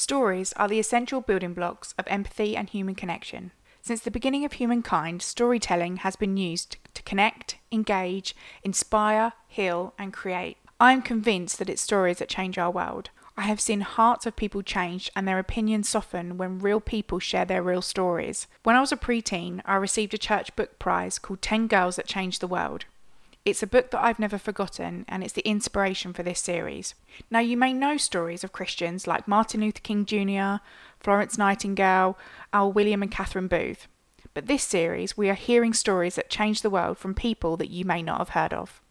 Stories are the essential building blocks of empathy and human connection. Since the beginning of humankind, storytelling has been used to connect, engage, inspire, heal, and create. I am convinced that it's stories that change our world. I have seen hearts of people change and their opinions soften when real people share their real stories. When I was a preteen, I received a church book prize called 10 Girls That Changed the World. It's a book that I've never forgotten, and it's the inspiration for this series. Now, you may know stories of Christians like Martin Luther King Jr., Florence Nightingale, Al William, and Catherine Booth. But this series, we are hearing stories that change the world from people that you may not have heard of.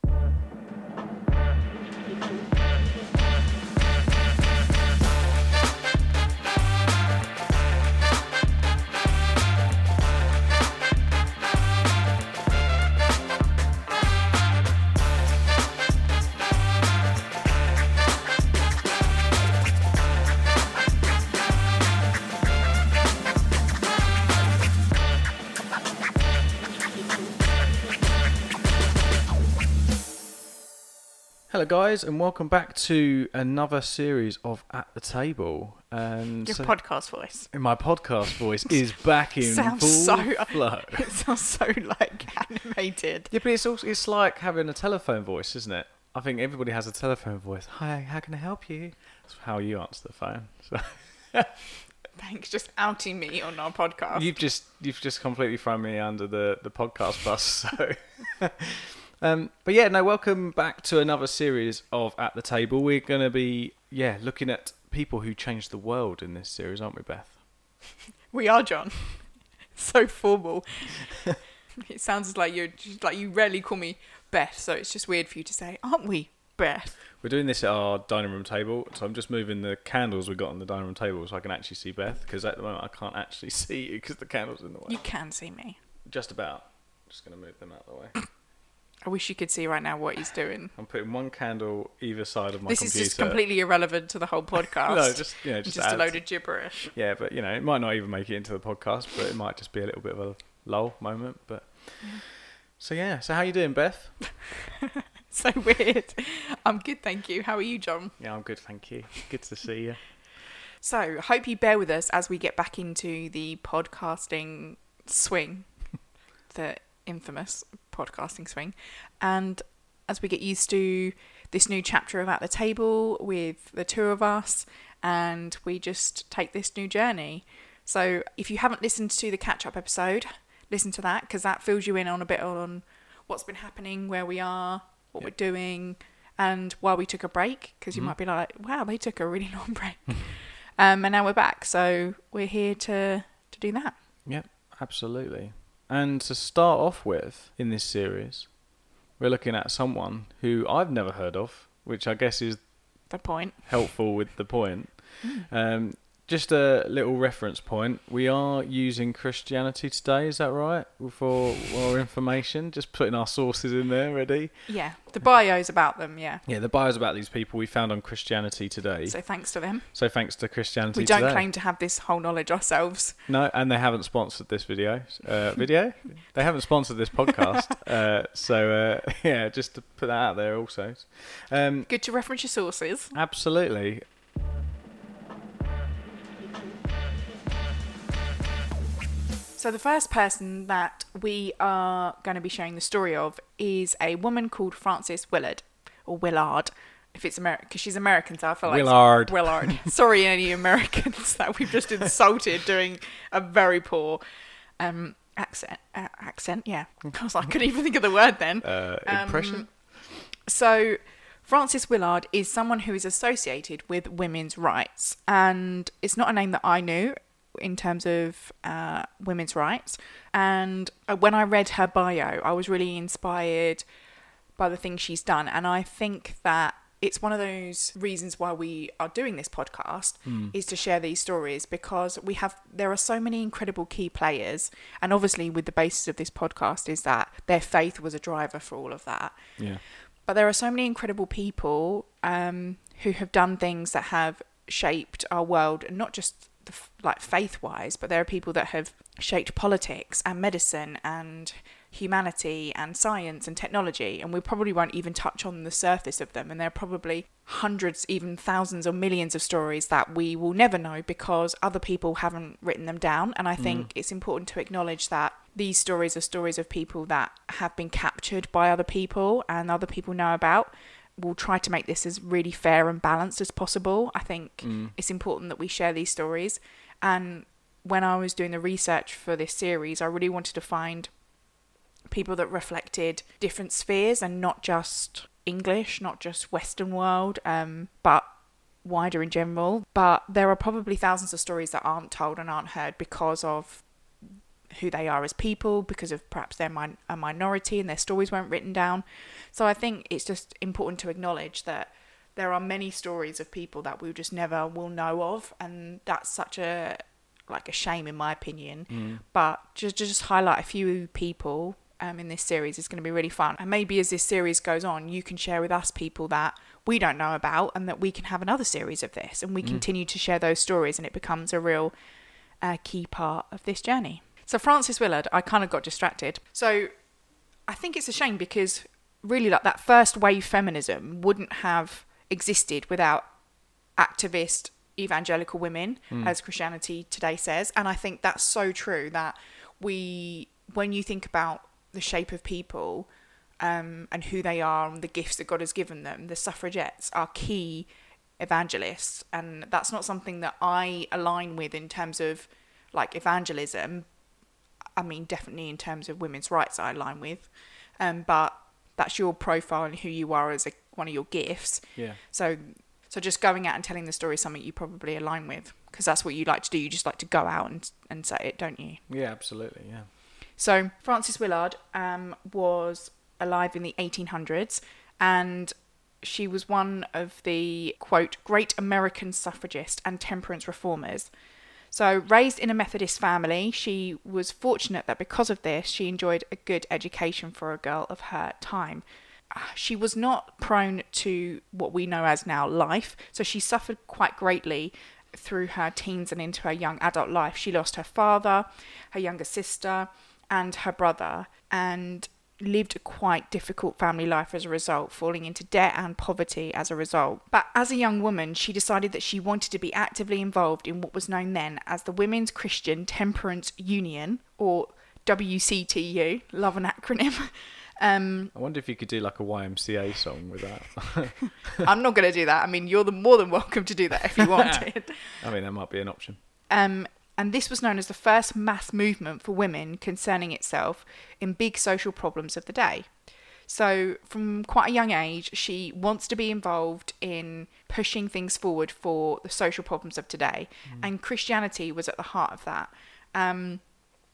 Hello, guys, and welcome back to another series of At the Table. And Your so- podcast voice. my podcast voice is back in Sounds full so- flow. It sounds so like animated. Yeah, but it's also it's like having a telephone voice, isn't it? I think everybody has a telephone voice. Hi, how can I help you? That's how you answer the phone. So Thanks, just outing me on our podcast. you've just you've just completely thrown me under the the podcast bus. So. Um, but yeah, no, welcome back to another series of At the Table. We're going to be, yeah, looking at people who changed the world in this series, aren't we, Beth? We are, John. so formal. it sounds like you're like you rarely call me Beth, so it's just weird for you to say, "Aren't we, Beth?" We're doing this at our dining room table, so I'm just moving the candles we got on the dining room table so I can actually see Beth, because at the moment I can't actually see you because the candle's in the way. You can see me. Just about. Just going to move them out of the way. I wish you could see right now what he's doing. I'm putting one candle either side of my this computer. is just completely irrelevant to the whole podcast. No, just you know, just, just a load of gibberish. Yeah, but you know, it might not even make it into the podcast, but it might just be a little bit of a lull moment. But so yeah, so how you doing, Beth? So weird. I'm good, thank you. How are you, John? Yeah, I'm good, thank you. Good to see you. So, hope you bear with us as we get back into the podcasting swing, the infamous podcasting swing, and as we get used to this new chapter of At the Table with the two of us, and we just take this new journey. So, if you haven't listened to the catch up episode, listen to that because that fills you in on a bit on what's been happening, where we are, what we're doing, and why we took a break. Because you might be like, wow, they took a really long break. Um, and now we're back, so we're here to to do that. Yep, absolutely. And to start off with in this series, we're looking at someone who I've never heard of, which I guess is The point. helpful with the point. Um, just a little reference point. We are using Christianity Today, is that right? For our information, just putting our sources in there ready. Yeah, the bio's about them. Yeah, Yeah, the bios about these people we found on Christianity Today. so thanks to them. So thanks to Christianity We don't today. claim to have this whole knowledge ourselves. No, and they haven't sponsored this video. Uh, video? they haven't sponsored this podcast. Uh, so uh, yeah, just to put that out there also. Um, Good to reference your sources. absolutely. So the first person that we are going to be sharing the story of is a woman called Frances Willard or Willard. If it's American, because she's American, so I feel like Willard. Willard. Sorry, any Americans that we've just insulted doing a very poor um, accent. Uh, accent, yeah. Because I couldn't even think of the word then. Uh, impression. Um, So, Frances Willard is someone who is associated with women's rights, and it's not a name that I knew in terms of uh, women's rights. And uh, when I read her bio, I was really inspired by the things she's done, and I think that it's one of those reasons why we are doing this podcast is to share these stories because we have there are so many incredible key players and obviously with the basis of this podcast is that their faith was a driver for all of that yeah. but there are so many incredible people um, who have done things that have shaped our world, and not just the, like faith wise, but there are people that have shaped politics and medicine and humanity and science and technology, and we probably won't even touch on the surface of them. And there are probably hundreds, even thousands or millions of stories that we will never know because other people haven't written them down. And I mm. think it's important to acknowledge that these stories are stories of people that have been captured by other people and other people know about. We'll try to make this as really fair and balanced as possible. I think it's important that we share these stories. And when I was doing the research for this series, I really wanted to find people that reflected different spheres and not just English, not just Western world, um, but wider in general. But there are probably thousands of stories that aren't told and aren't heard because of who they are as people, because of perhaps they're min- a minority and their stories weren't written down. So I think it's just important to acknowledge that there are many stories of people that we just never will know of, and that's such a like a shame in my opinion. But just just highlight a few people um, in this series is going to be really fun. And maybe as this series goes on, you can share with us people that we don't know about, and that we can have another series of this, and we continue to share those stories, and it becomes a real uh, key part of this journey. So Frances Willard, I kind of got distracted. So I think it's a shame because really, like that first wave feminism wouldn't have existed without activist evangelical women, as Christianity Today says. And I think that's so true that we, when you think about the shape of people um, and who they are and the gifts that God has given them, the suffragettes are key evangelists. And that's not something that I align with in terms of like evangelism. I mean, definitely in terms of women's rights, I align with. Um, but that's your profile and who you are as a, one of your gifts. Yeah. So, so just going out and telling the story is something you probably align with because that's what you like to do. You just like to go out and and say it, don't you? Yeah, absolutely. Yeah. So Frances Willard um, was alive in the 1800s, and she was one of the quote great American suffragist and temperance reformers. So, raised in a Methodist family, she was fortunate that because of this, she enjoyed a good education for a girl of her time. Ah, She was not prone to what we know as now life, so she suffered quite greatly through her teens and into her young adult life. She lost her father, her younger sister, and her brother, and lived a quite difficult family life as a result, falling into debt and poverty as a result. But as a young woman, she decided that she wanted to be actively involved in what was known then as the Women's Christian Temperance Union, or WCTU, love an acronym. Um, I wonder if you could do like a YMCA song with that. I'm not going to do that. I mean, you're the more than welcome to do that if you wanted. I mean, that might be an option. Um, and this was known as the first mass movement for women concerning itself in big social problems of the day. So, from quite a young age, she wants to be involved in pushing things forward for the social problems of today. And Christianity was at the heart of that. Um,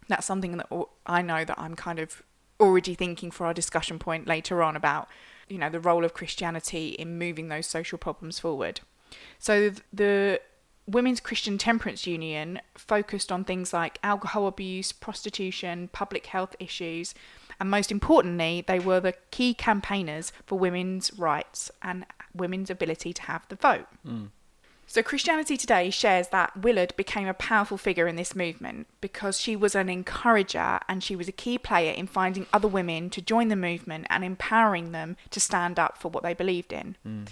that's something that I know that I'm kind of already thinking for our discussion point later on about, you know, the role of Christianity in moving those social problems forward. So the Women's Christian Temperance Union focused on things like alcohol abuse, prostitution, public health issues, and most importantly, they were the key campaigners for women's rights and women's ability to have the vote. Mm. So, Christianity Today shares that Willard became a powerful figure in this movement because she was an encourager and she was a key player in finding other women to join the movement and empowering them to stand up for what they believed in. Mm.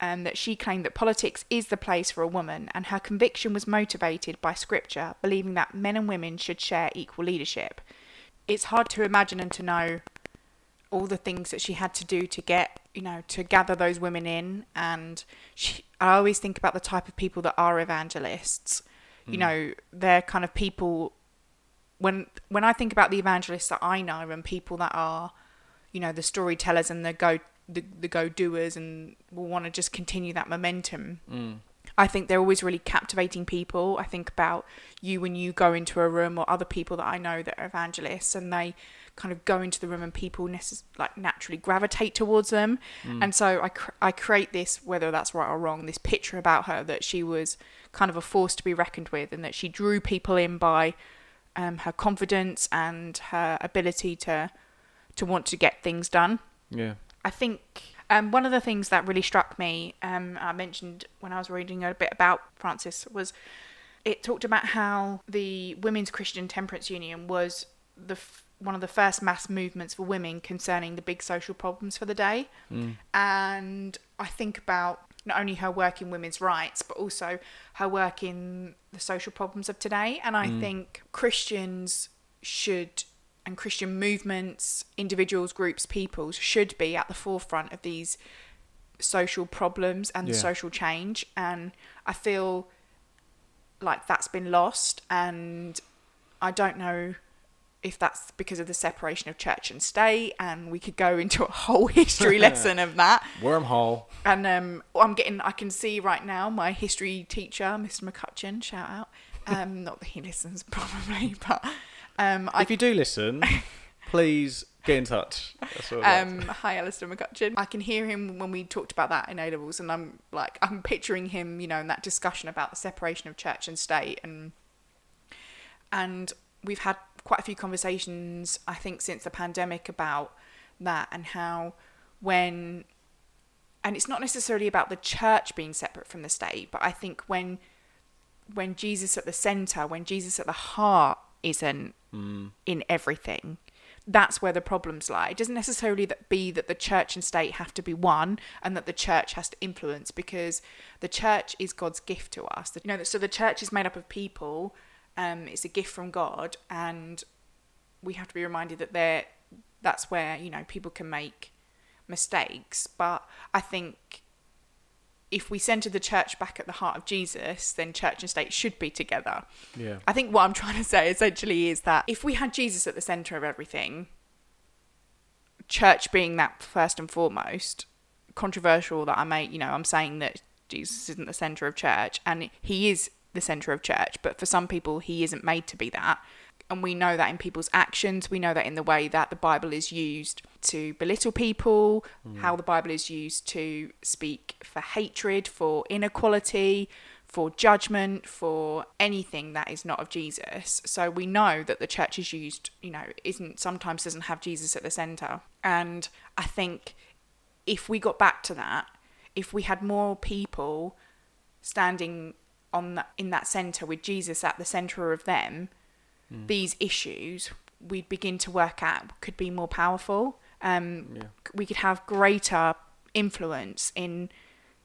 And that she claimed that politics is the place for a woman, and her conviction was motivated by scripture, believing that men and women should share equal leadership. It's hard to imagine and to know all the things that she had to do to get you know to gather those women in and she, i always think about the type of people that are evangelists you hmm. know they're kind of people when when i think about the evangelists that i know and people that are you know the storytellers and the go the, the go doers and will want to just continue that momentum I think they're always really captivating people. I think about you when you go into a room or other people that I know that are evangelists and they kind of go into the room and people necess- like naturally gravitate towards them. And so I, cr- I create this, whether that's right or wrong, this picture about her that she was kind of a force to be reckoned with and that she drew people in by um, her confidence and her ability to to want to get things done. Yeah. I think um, one of the things that really struck me, um, I mentioned when I was reading a bit about Frances, was it talked about how the Women's Christian Temperance Union was the f- one of the first mass movements for women concerning the big social problems for the day. Mm. And I think about not only her work in women's rights, but also her work in the social problems of today. And I think Christians should, and Christian movements, individuals, groups, peoples should be at the forefront of these social problems and Yeah. social change. And I feel like that's been lost. And I don't know if that's because of the separation of church and state. And we could go into a whole history lesson of that. Wormhole. And um, I'm getting, I can see right now my history teacher, Mr. McCutcheon, shout out. Um, not that he listens probably, but um, I if you do listen, please get in touch. That's what um, hi, Alistair McCutcheon. I can hear him when we talked about that in A levels, and I'm like, I'm picturing him, you know, in that discussion about the separation of church and state, and and we've had quite a few conversations, I think, since the pandemic about that and how when and it's not necessarily about the church being separate from the state, but I think when when Jesus at the center, when Jesus at the heart isn't in everything, that's where the problems lie. It doesn't necessarily that be that the church and state have to be one and that the church has to influence because the church is God's gift to us. You know, so the church is made up of people. Um, it's a gift from God, and we have to be reminded that there, that's where you know people can make mistakes. But I think if we center the church back at the heart of Jesus, then church and state should be together. Yeah. I think what I'm trying to say essentially is that if we had Jesus at the center of everything, church being that first and foremost, controversial that I may, you know, I'm saying that Jesus isn't the center of church and he is the center of church, but for some people he isn't made to be that. And we know that in people's actions, we know that in the way that the Bible is used to belittle people, mm. how the Bible is used to speak for hatred, for inequality, for judgment, for anything that is not of Jesus. So we know that the church is used, you know, isn't sometimes doesn't have Jesus at the center. And I think if we got back to that, if we had more people standing on that, in that center with Jesus at the center of them, mm. these issues we'd begin to work out could be more powerful. Um, Yeah. We could have greater influence in,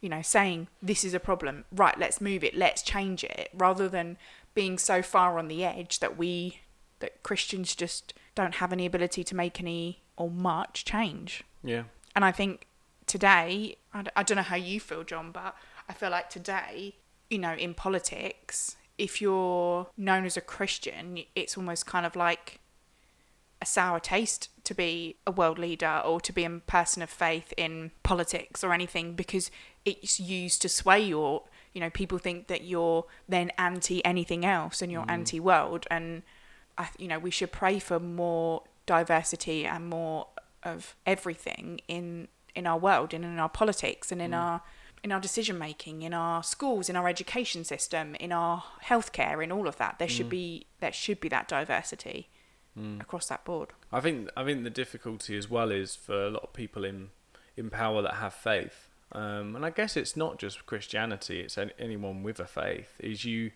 you know, saying this is a problem. Right, let's move it. Let's change it, rather than being so far on the edge that we that Christians just don't have any ability to make any or much change. Yeah. And I think today, I d- I don't know how you feel, John, but I feel like today, you know, in politics, if you're known as a Christian, it's almost kind of like a sour taste to be a world leader or to be a person of faith in politics or anything because it's used to sway your you know people think that you're then anti anything else and you're mm. anti world. And I, you know we should pray for more diversity and more of everything in in our world and in our politics and in mm. our in our decision making in our schools in our education system in our healthcare in all of that. There should mm. be there should be that diversity across that board. I think I think the difficulty as well is for a lot of people in in power that have faith, um, and I guess it's not just Christianity; it's any, anyone with a faith. Is you,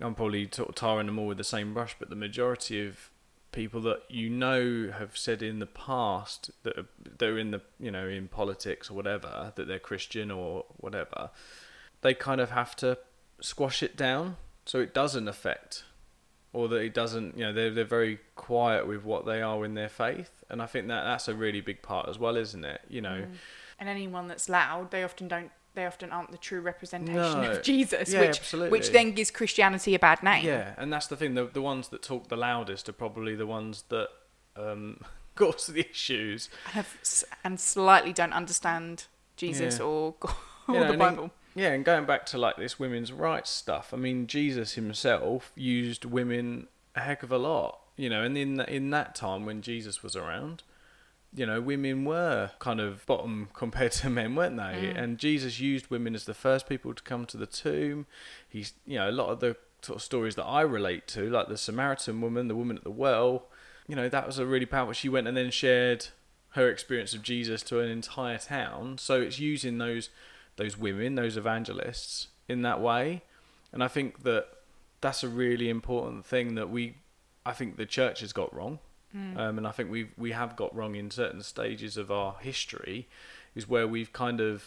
I'm probably sort of tarring them all with the same brush, but the majority of people that you know have said in the past that are, that are in the you know in politics or whatever that they're Christian or whatever, they kind of have to squash it down so it doesn't affect or that it doesn't you know they're, they're very quiet with what they are in their faith. And i think that that's a really big part as well isn't it? You know. And anyone that's loud they often don't they often aren't the true representation No. of jesus Yeah, which absolutely. which then gives christianity a bad name. Yeah and that's the thing the, the ones that talk the loudest are probably the ones that um cause the issues. And, have, and slightly don't understand jesus Yeah. or, or You know, the bible yeah and going back to like this women's rights stuff i mean jesus himself used women a heck of a lot you know and in in that time when jesus was around you know, women were kind of bottom compared to men, weren't they? Mm. And Jesus used women as the first people to come to the tomb. He's, you know, a lot of the sort of stories that I relate to, like the Samaritan woman, the woman at the well, you know, that was a really powerful. She went and then shared her experience of Jesus to an entire town. So it's using those those women, those evangelists, in that way. And I think that that's a really important thing that we, I think the church has got wrong Um, and I think we we have got wrong in certain stages of our history, is where we've kind of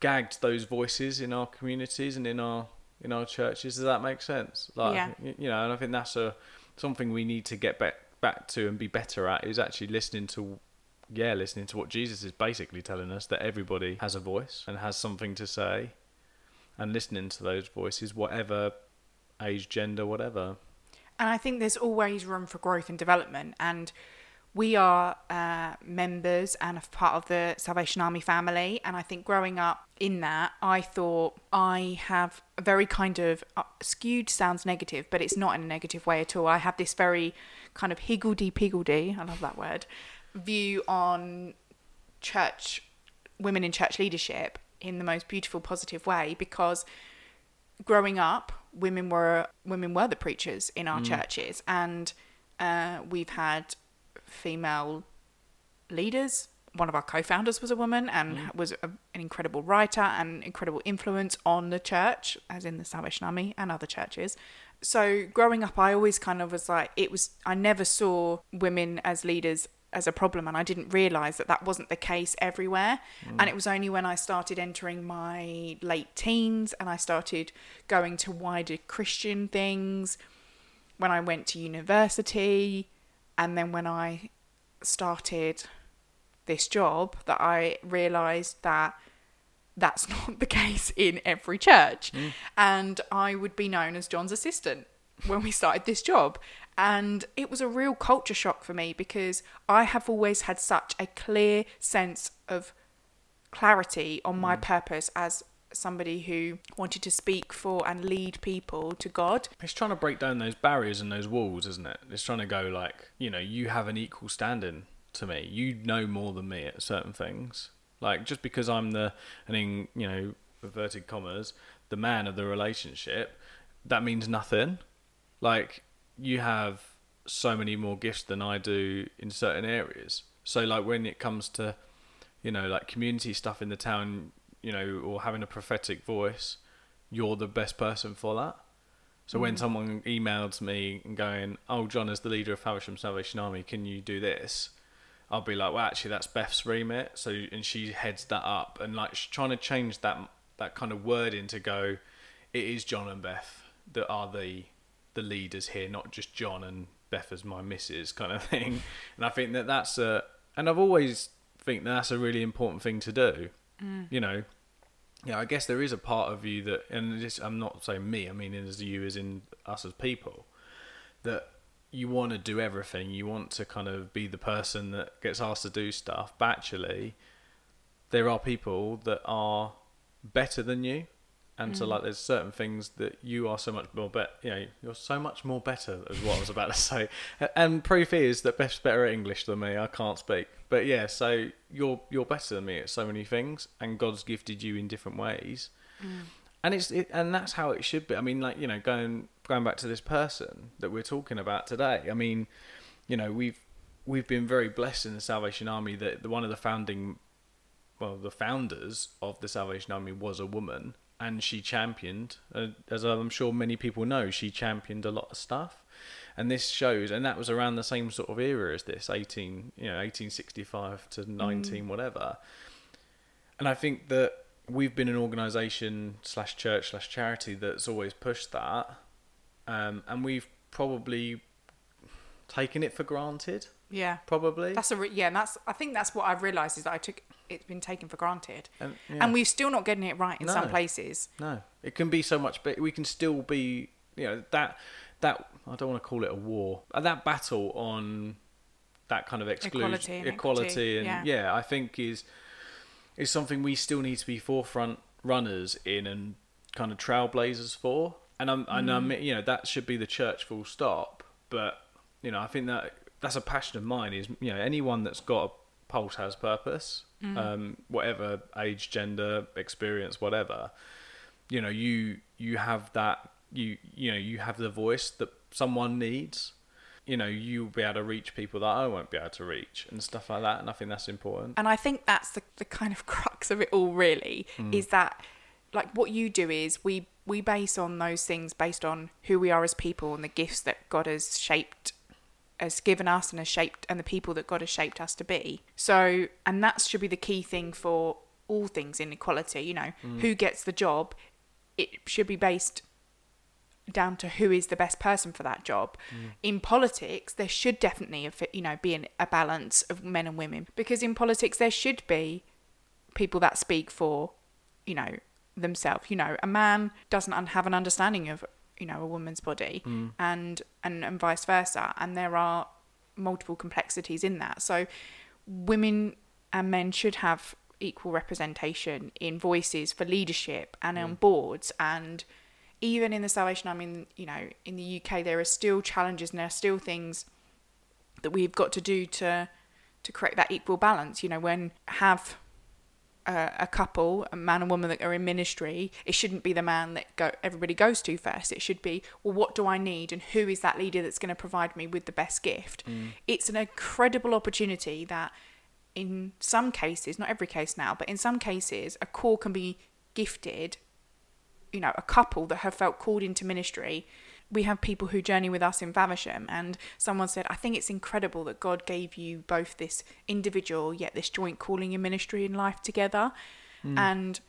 gagged those voices in our communities and in our in our churches. Does that make sense? Like, Yeah. You know, and I think that's a something we need to get back back to and be better at is actually listening to yeah, listening to what Jesus is basically telling us that everybody has a voice and has something to say, and listening to those voices, whatever age, gender, whatever. And I think there's always room for growth and development. And we are uh, members and a part of the Salvation Army family. And I think growing up in that, I thought I have a very kind of uh, skewed sounds negative, but it's not in a negative way at all. I have this very kind of higgledy piggledy, I love that word, view on church, women in church leadership in the most beautiful, positive way because growing up, women were women were the preachers in our churches, and uh, we've had female leaders. One of our co-founders was a woman and was a, an incredible writer and incredible influence on the church, as in the Salvation Army and other churches. So growing up, I always kind of was like, it was. I never saw women as leaders as a problem, and I didn't realize that that wasn't the case everywhere. Mm. And it was only when I started entering my late teens and I started going to wider Christian things, when I went to university, and then when I started this job, that I realized that that's not the case in every church. Mm. And I would be known as John's assistant when we started this job. And it was a real culture shock for me because I have always had such a clear sense of clarity on my mm. purpose as somebody who wanted to speak for and lead people to God. It's trying to break down those barriers and those walls, isn't it? It's trying to go like, you know, you have an equal standing to me. You know more than me at certain things. Like just because I'm the, and in you know, inverted commas, the man of the relationship, that means nothing. Like you have so many more gifts than I do in certain areas. So like when it comes to, you know, like community stuff in the town, you know, or having a prophetic voice, you're the best person for that. So when mm. someone emails me and going, "Oh, John, as the leader of Faversham Salvation Army, can you do this?" I'll be like, "Well, actually, that's Beth's remit." So and she heads that up and like she's trying to change that that kind of wording to go, "It is John and Beth that are the the leaders here, not just John and Beth as my missus kind of thing." And I think that that's a and I've always think that that's a really important thing to do. Mm. You know, yeah, I guess there is a part of you that, and this, I'm not saying me, I mean as you as in us as people, that you want to do everything. You want to kind of be the person that gets asked to do stuff. But actually, there are people that are better than you, and so mm. like there's certain things that you are so much more bet. You know, you're so much more better. Is what I was about to say. And proof is that Beth's better at English than me. I can't speak, but yeah. So you're you're better than me at so many things, and God's gifted you in different ways mm. and it's it, and that's how it should be. I mean, like you know, going going back to this person that we're talking about today. I mean, you know, we've we've been very blessed in the Salvation Army that the, one of the founding, well, the founders of the Salvation Army was a woman, and she championed, uh, as I'm sure many people know, she championed a lot of stuff. And this shows, and that was around the same sort of era as this, 18, you know, 1865 to 19, whatever. And I think that we've been an organisation slash church slash charity that's always pushed that, um, and we've probably taken it for granted. Yeah. Probably. That's a re- yeah, and that's I think that's what I've realised is that I took it's been taken for granted, And- and, we're still not getting it right in some places. No, it can be so much, but we can still be, you know, that that I don't want to call it a war, that battle on that kind of exclusion, Equality and equality, equity, and yeah. yeah. I think is is something we still need to be forefront runners in and kind of trailblazers for. And I'm, and I'm, Mm. you know, that should be the church full stop. But you know, I think that that's a passion of mine. Is you know, anyone that's got a pulse has purpose, Mm. um, whatever age, gender, experience, whatever. You know, you you have that. You you know, you have the voice that someone needs. You know, you'll be able to reach people that I won't be able to reach, and stuff like that. And I think that's important. And I think that's the, the kind of crux of it all, really, is that like what you do is we we base on those things based on who we are as people and the gifts that God has shaped has given us and has shaped and the people that God has shaped us to be. So, and that should be the key thing for all things inequality. You know, mm. who gets the job, it should be based down to who is the best person for that job. Mm. In politics, there should definitely, you know, be an, a balance of men and women because in politics there should be people that speak for, you know, themselves. You know, a man doesn't have an understanding of, you know, a woman's body, hmm. and, and and vice versa, and there are multiple complexities in that. So, women and men should have equal representation in voices for leadership and on hmm. boards. And even in the salvation army in you know in the uk there are still challenges and there are still things that we've got to do to to create that equal balance. You know when have a, a couple a man and woman that are in ministry it shouldn't be the man that go everybody goes to first it should be well what do i need and who is that leader that's going to provide me with the best gift mm. it's an incredible opportunity that in some cases, not every case now, but in some cases, a call can be gifted. You know, a couple that have felt called into ministry. We have people who journey with us in Faversham, and someone said, I think it's incredible that God gave you both this individual yet this joint calling in ministry and life together. Hmm. And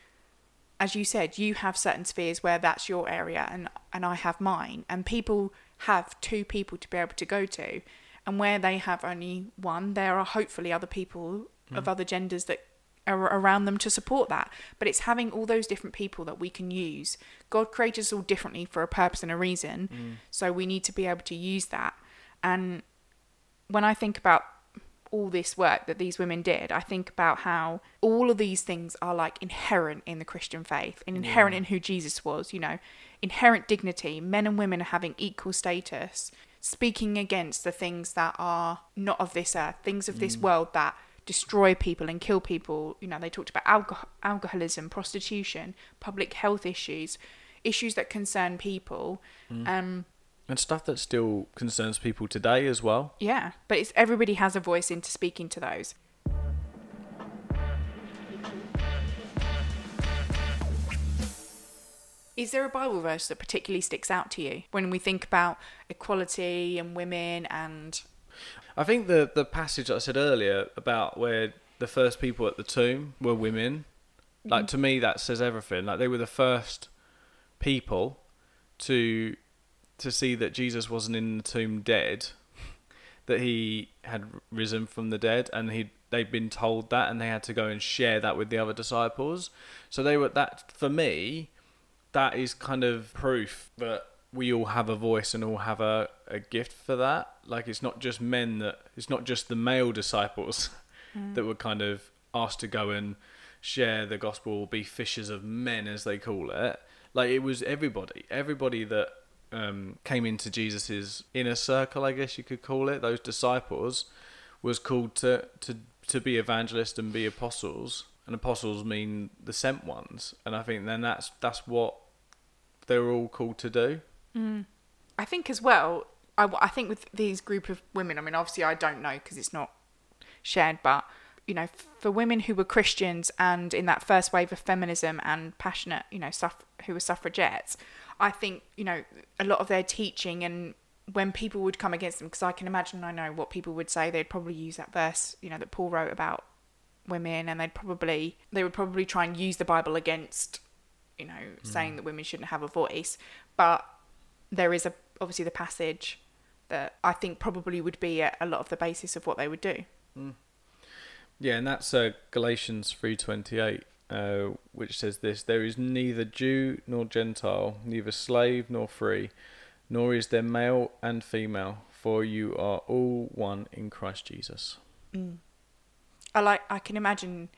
as you said, you have certain spheres where that's your area, and, and I have mine. And people have two people to be able to go to and where they have only one, there are hopefully other people hmm. of other genders that around them to support that. But it's having all those different people that we can use. God created us all differently for a purpose and a reason, mm. so we need to be able to use that. And when I think about all this work that these women did, I think about how all of these things are like inherent in the Christian faith and inherent in who Jesus was, you know, inherent dignity, men and women are having equal status, speaking against the things that are not of this earth, things of this mm. world that destroy people and kill people. You know, they talked about alcohol, alcoholism, prostitution, public health issues, issues that concern people. Um, And stuff that still concerns people today as well. yeah, but it's everybody has a voice into speaking to those. Is there a Bible verse that particularly sticks out to you when we think about equality and women and I think the the passage I said earlier about where the first people at the tomb were women, like mm-hmm. to me that says everything. Like they were the first people to to see that Jesus wasn't in the tomb dead, that he had risen from the dead, and he they'd been told that, and they had to go and share that with the other disciples. So they were that for me, that is kind of proof that we all have a voice and all have a, a gift for that. Like it's not just men that it's not just the male disciples that were kind of asked to go and share the gospel, be fishers of men as they call it. Like it was everybody, everybody that um, came into Jesus's inner circle, I guess you could call it. Those disciples was called to to to be evangelists and be apostles. And apostles mean the sent ones, and I think then that's that's what they were all called to do. Mm. I think as well, I, I think with these group of women, I mean, obviously I don't know because it's not shared, but you know, for women who were Christians and in that first wave of feminism and passionate, you know, suff- who were suffragettes, I think you know a lot of their teaching and when people would come against them, because I can imagine, I know what people would say, they'd probably use that verse, you know, that Paul wrote about women, and they'd probably they would probably try and use the Bible against, you know, saying mm. that women shouldn't have a voice, but there is a obviously the passage that I think probably would be a, a lot of the basis of what they would do. Yeah, and that's uh, Galatians three twenty eight, uh, which says this: There is neither Jew nor Gentile, neither slave nor free, nor is there male and female, for you are all one in Christ Jesus. I like I can imagine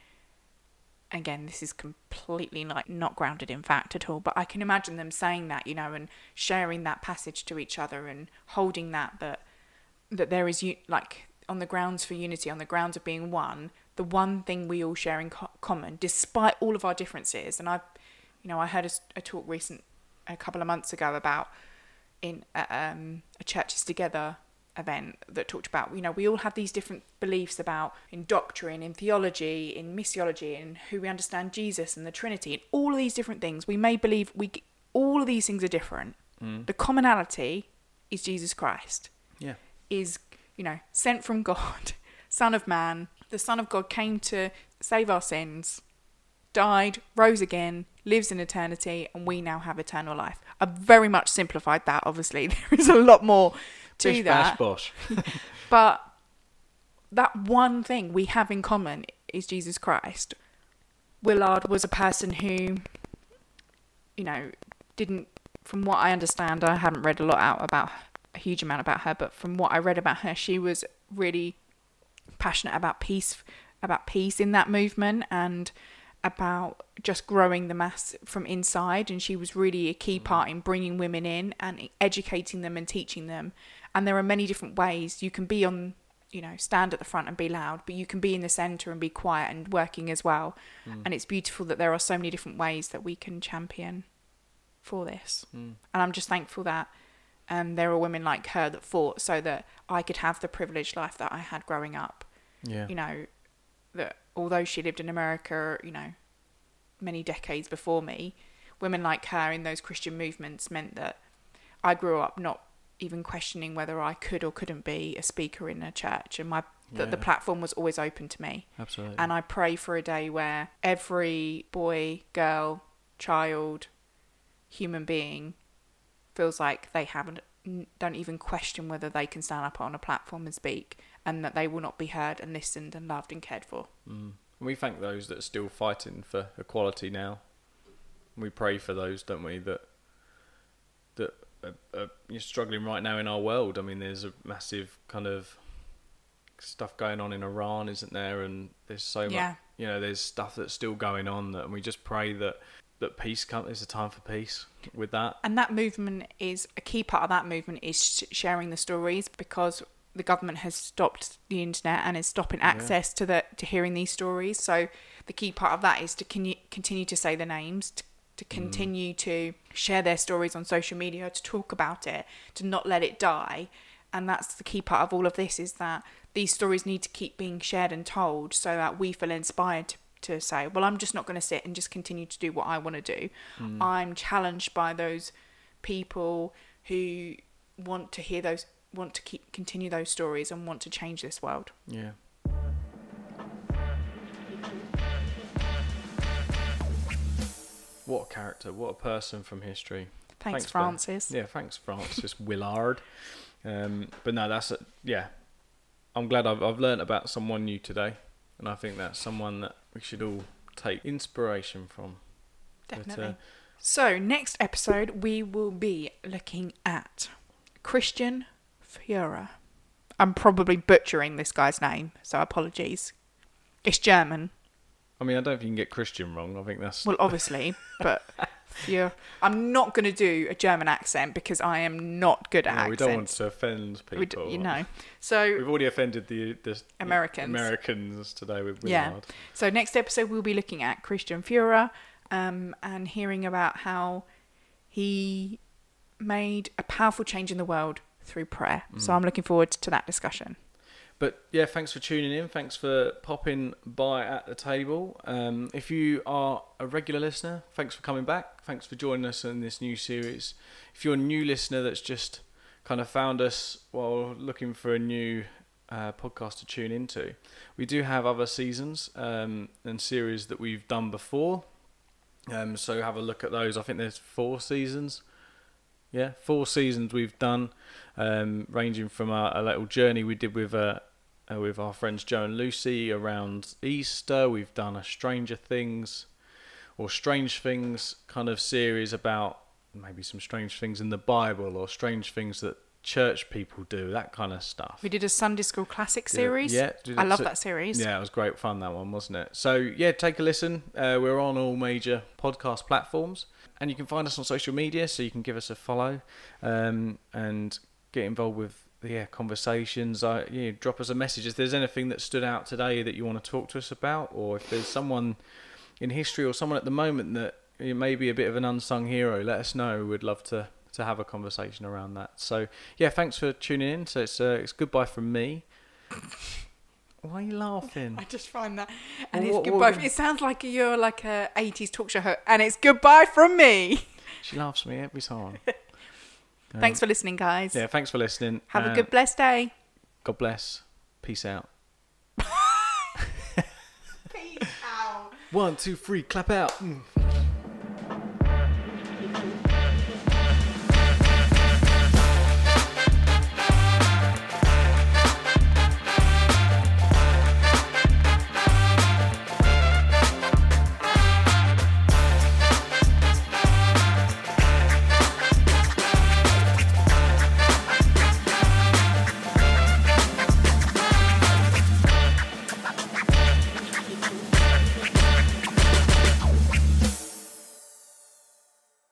again this is completely like not grounded in fact at all but I can imagine them saying that you know and sharing that passage to each other and holding that that that there is like on the grounds for unity on the grounds of being one the one thing we all share in co- common despite all of our differences. And I you know I heard a talk recent a couple of months ago about in a, um, a churches together event that talked about you know we all have these different beliefs about in doctrine in theology in missiology and who we understand jesus and the trinity and all of these different things we may believe we all of these things are different mm. the commonality is jesus christ Yeah. is you know, sent from God, Son of Man, the Son of God came to save our sins, died, rose again, lives in eternity, and we now have eternal life. I've very much simplified that, obviously. There is a lot more to Bish, that. bash. But that one thing we have in common is Jesus Christ. Willard was a person who, you know, didn't, from what I understand, I haven't read a lot out about a huge amount about her, but from what I read about her, she was really passionate about peace, about peace in that movement and about just growing the mass from inside. And she was really a key mm. part in bringing women in and educating them and teaching them. And there are many different ways you can be on, you know, stand at the front and be loud, but you can be in the center and be quiet and working as well. And it's beautiful that there are so many different ways that we can champion for this. And I'm just thankful that um, there are women like her that fought so that I could have the privileged life that I had growing up. Yeah. You know, that although she lived in America, you know, many decades before me, women like her in those Christian movements meant that I grew up not even questioning whether I could or couldn't be a speaker in a church, and my that the Yeah. platform was always open to me. Absolutely. And I pray for a day where every boy, girl, child, human being feels like they haven't don't even question whether they can stand up on a platform and speak and that they will not be heard and listened and loved and cared for. Mm. We thank those that are still fighting for equality now. We pray for those, don't we, that that are, are you're struggling right now in our world. I mean, there's a massive kind of stuff going on in Iran, isn't there? And there's so Yeah. much, you know, there's stuff that's still going on that, and we just pray that that peace comes. There's a time for peace with that. And that movement is a key part of that movement is sharing the stories because the government has stopped the internet and is stopping access to the to hearing these stories. So the key part of that is to con- continue to say the names, to, to mm. continue to share their stories on social media, to talk about it, to not let it die. And that's the key part of all of this is that these stories need to keep being shared and told so that we feel inspired to, to say, well, I'm just not going to sit and just continue to do what I want to do. Mm. I'm challenged by those people who want to hear those, want to keep continue those stories and want to change this world. Yeah. What a character! What a person from history. Thanks, for- Frances. yeah, thanks, Frances Willard. Um, but no, that's a, yeah. I'm glad I've I've learnt about someone new today, and I think that's someone that we should all take inspiration from. But, uh, Definitely. so, next episode, we will be looking at Christian Führer. I'm probably butchering this guy's name, so apologies. It's German. I mean, I don't think you can get Christian wrong. I think that's Well, obviously, but Fiora. I'm not going to do a German accent because I am not good at yeah, we don't want to offend We d- people. you know. So, We've already offended the, the Americans. Americans today with Yeah. So next episode we'll be looking at Christian Führer um, and hearing about how he made a powerful change in the world through prayer. So I'm looking forward to that discussion. But yeah, thanks for tuning in. Thanks for popping by at the table. Um, if you are a regular listener, thanks for coming back. Thanks for joining us in this new series. If you're a new listener that's just kind of found us while looking for a new uh, podcast to tune into, we do have other seasons um, and series that we've done before. Um, so have a look at those. I think there's four seasons. Yeah, four seasons we've done, um, ranging from a, a little journey we did with uh, uh, with our friends Joe and Lucy around Easter. We've done a Stranger Things or Strange Things kind of series about maybe some strange things in the Bible or strange things that church people do, that kind of stuff. We did a Sunday School Classic series. Yeah, I love so- that series. Yeah, it was great fun that one, wasn't it? So yeah, take a listen. Uh, we're on all major podcast platforms, and you can find us on social media. So you can give us a follow, um, and get involved with yeah, conversations. I yeah, drop us a message if there's anything that stood out today that you want to talk to us about, or if there's someone in history or someone at the moment that you know, may be a bit of an unsung hero. Let us know. We'd love to to have a conversation around that. So yeah, thanks for tuning in. So it's uh, it's goodbye from me. Why are you laughing? I just find that, and Well, it's what- goodbye. what- It sounds like you're like a '80s talk show, host, and it's goodbye from me. She laughs at me every time. Um, thanks for listening, guys. Yeah, thanks for listening. Have a good, blessed day. God bless. Peace out. Peace out. One, two, three, clap out. Mm.